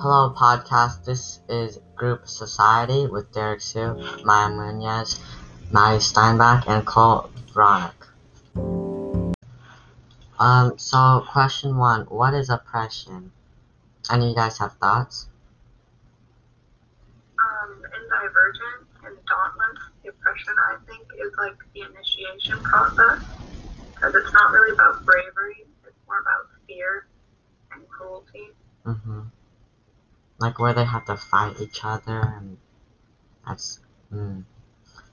Hello, podcast. This is Group Society with Derek Sue, Maya Munoz, Maddie Steinbach, and Cole Vronick. Um, so question one, what is oppression? Any of you guys have thoughts? um, in Divergent and Dauntless, the oppression I think is like the initiation process because it's not really about bravery; it's more about fear and cruelty. Mm-hmm. Like where they have to fight each other, and that's mm,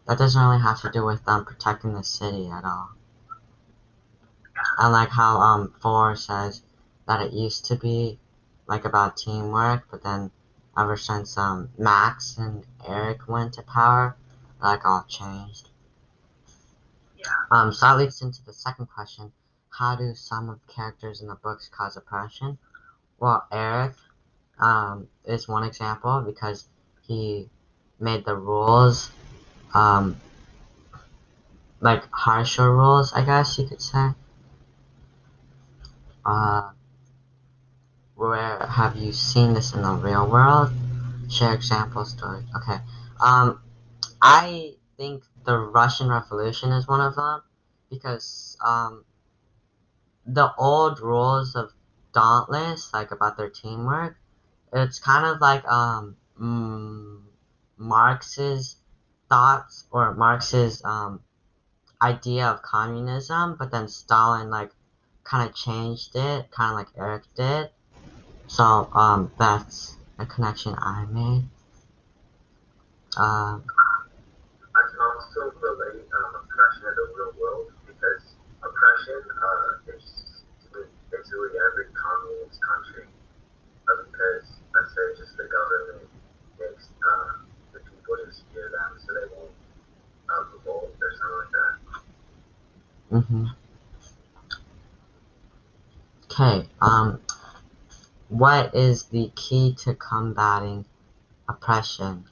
that doesn't really have to do with them protecting the city at all. I like how um four says that it used to be like about teamwork, but then ever since um Max and Eric went to power, like all changed. Yeah. Um, so that leads into the second question: How do some of the characters in the books cause oppression? Well, Eric um, is one example because he made the rules um, like harsher rules, I guess you could say. Uh, where have you seen this in the real world? Share example stories. Okay. Um, I think the Russian Revolution is one of them because um, the old rules of Dauntless, like about their teamwork, it's kind of like um, mm, Marx's thoughts or Marx's um, idea of communism, but then Stalin like kind of changed it, kind of like Eric did. So um, that's a connection I made. Um, I can also relate um, oppression in the real world because oppression uh, is in basically every communist country uh, because let's say just the government makes uh, the people just fear them so they won't uh, revolt or something like that. Mm-hmm. Okay, um, what is the key to combating oppression?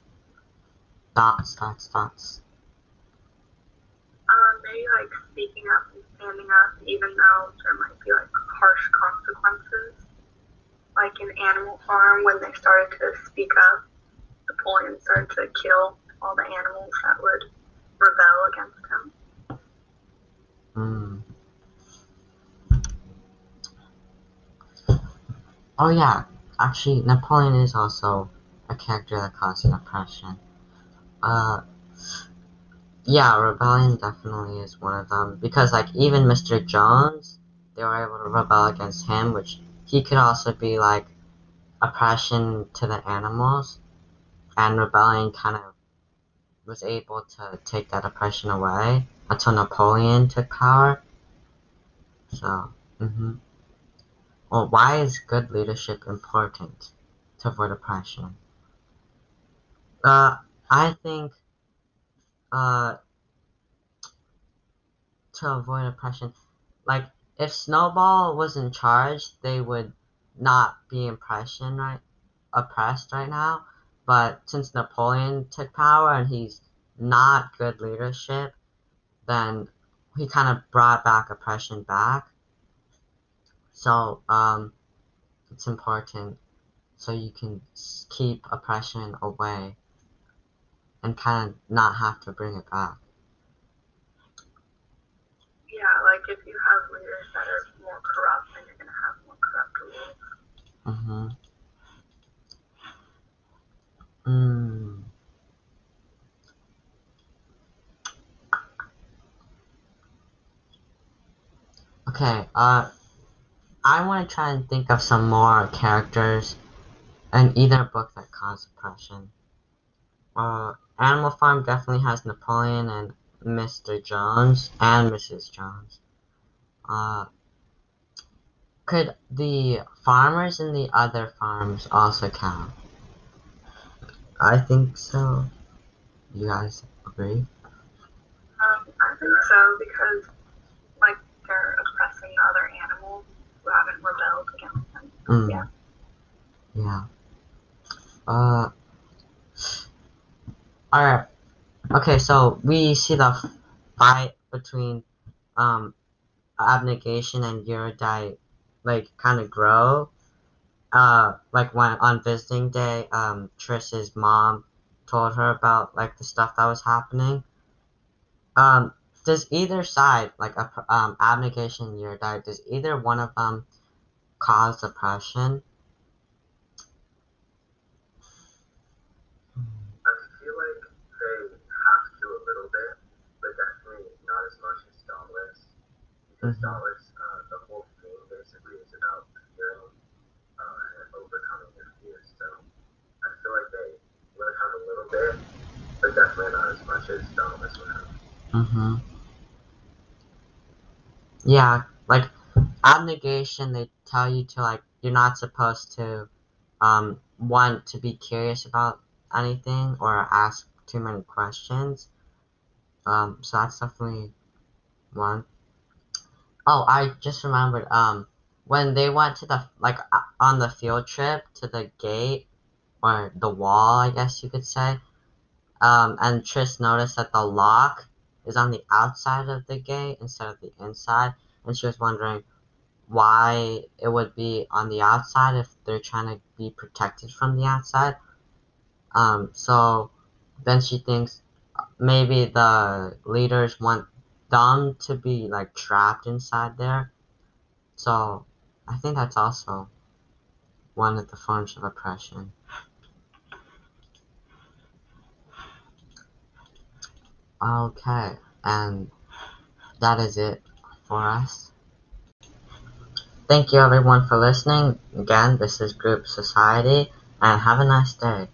Thoughts, thoughts, thoughts. Um, maybe like speaking up and standing up, even though there might be like harsh consequences. Like in Animal Farm, when they started to speak up, Napoleon started to kill all the animals that would rebel against him. Mm. Oh yeah, actually Napoleon is also a character that causes oppression. Uh, yeah, rebellion definitely is one of them because like even Mr. Jones, they were able to rebel against him, which he could also be like oppression to the animals, and rebellion kind of was able to take that oppression away until Napoleon took power. So, hmm Well, why is good leadership important to avoid oppression? Uh, I think, uh, to avoid oppression, like, if Snowball was in charge, they would not be impression right, oppressed right now. But since Napoleon took power and he's not good leadership, then he kind of brought back oppression back. So um, it's important so you can keep oppression away and kind of not have to bring it back. Yeah, like if you have leaders that are more corrupt, then you're gonna have more corrupt rules. Mm-hmm. Mm. Okay, uh, I want to try and think of some more characters in either book that cause oppression. Uh, Animal Farm definitely has Napoleon and Mr. Jones and Mrs. Jones. Uh, could the farmers in the other farms also count? I think so. You guys agree? Um, I think so because like they're oppressing the other animals who haven't rebelled against them. Mm. Yeah. Yeah. Uh. Alright. Okay, so we see the fight between um abnegation and Erudite like kind of grow. uh, like when on visiting day, um, Tris's mom told her about like the stuff that was happening. Um, does either side, like a, um, abnegation and Erudite, does either one of them cause depression? I feel like they have to a little bit, but definitely not as much as Dauntless. Because Mhm. Uh, the whole theme basically is about fearing uh, and overcoming your fears. So I feel like they would have a little bit, but definitely not as much as Dauntless would have. Mm-hmm. Yeah, like abnegation, they tell you to like you're not supposed to um want to be curious about anything or ask too many questions. Um, so that's definitely one. Oh, I just remembered. Um, when they went to the like uh, on the field trip to the gate or the wall, I guess you could say. Um, and Tris noticed that the lock is on the outside of the gate instead of the inside, and she was wondering why it would be on the outside if they're trying to be protected from the outside. Um, so then she thinks maybe the leaders want them to be like trapped inside there. So I think that's also one of the forms of oppression. Okay, and that is it for us. Thank you everyone for listening. Again, this is Group Society, and have a nice day.